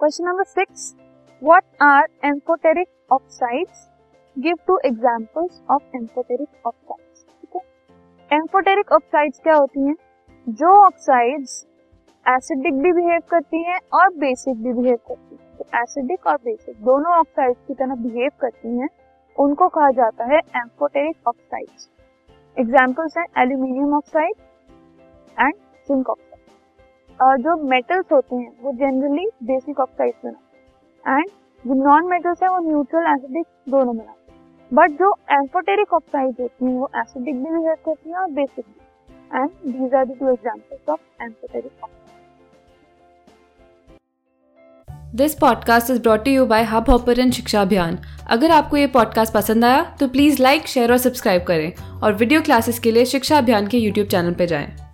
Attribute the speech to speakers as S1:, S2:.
S1: Question number six what are amphoteric oxides give two examples of amphoteric oxides ठीक है? Amphoteric oxides क्या होती हैं? जो ऑक्साइड्स एसिडिक भी बिहेव करती हैं और बेसिक भी बिहेव करती हैं। तो एसिडिक और बेसिक दोनों ऑक्साइड्स की तरह बिहेव करती हैं, उनको कहा जाता है एम्फोटेरिक ऑक्साइड्स एग्जाम्पल्स हैं aluminium oxide and zinc oxide जो मेटल्स होते हैं, वो जनरली बेसिक ऑक्साइड बनाते हैं। एंड जो नॉन मेटल्स है, वो न्यूट्रल एसिडिक दोनों बनाते हैं। बट जो एम्फोटेरिक ऑक्साइड होती हैं, वो एसिडिक भी बिहेव करती हैं और बेसिक भी। And these are the two examples of amphoteric oxide
S2: this podcast is brought you by Hubhopper शिक्षा अभियान अगर आपको ये पॉडकास्ट पसंद आया तो प्लीज़ लाइक शेयर और सब्सक्राइब करें। और वीडियो क्लासेस के लिए शिक्षा अभियान के यूट्यूब चैनल पर जाएँ।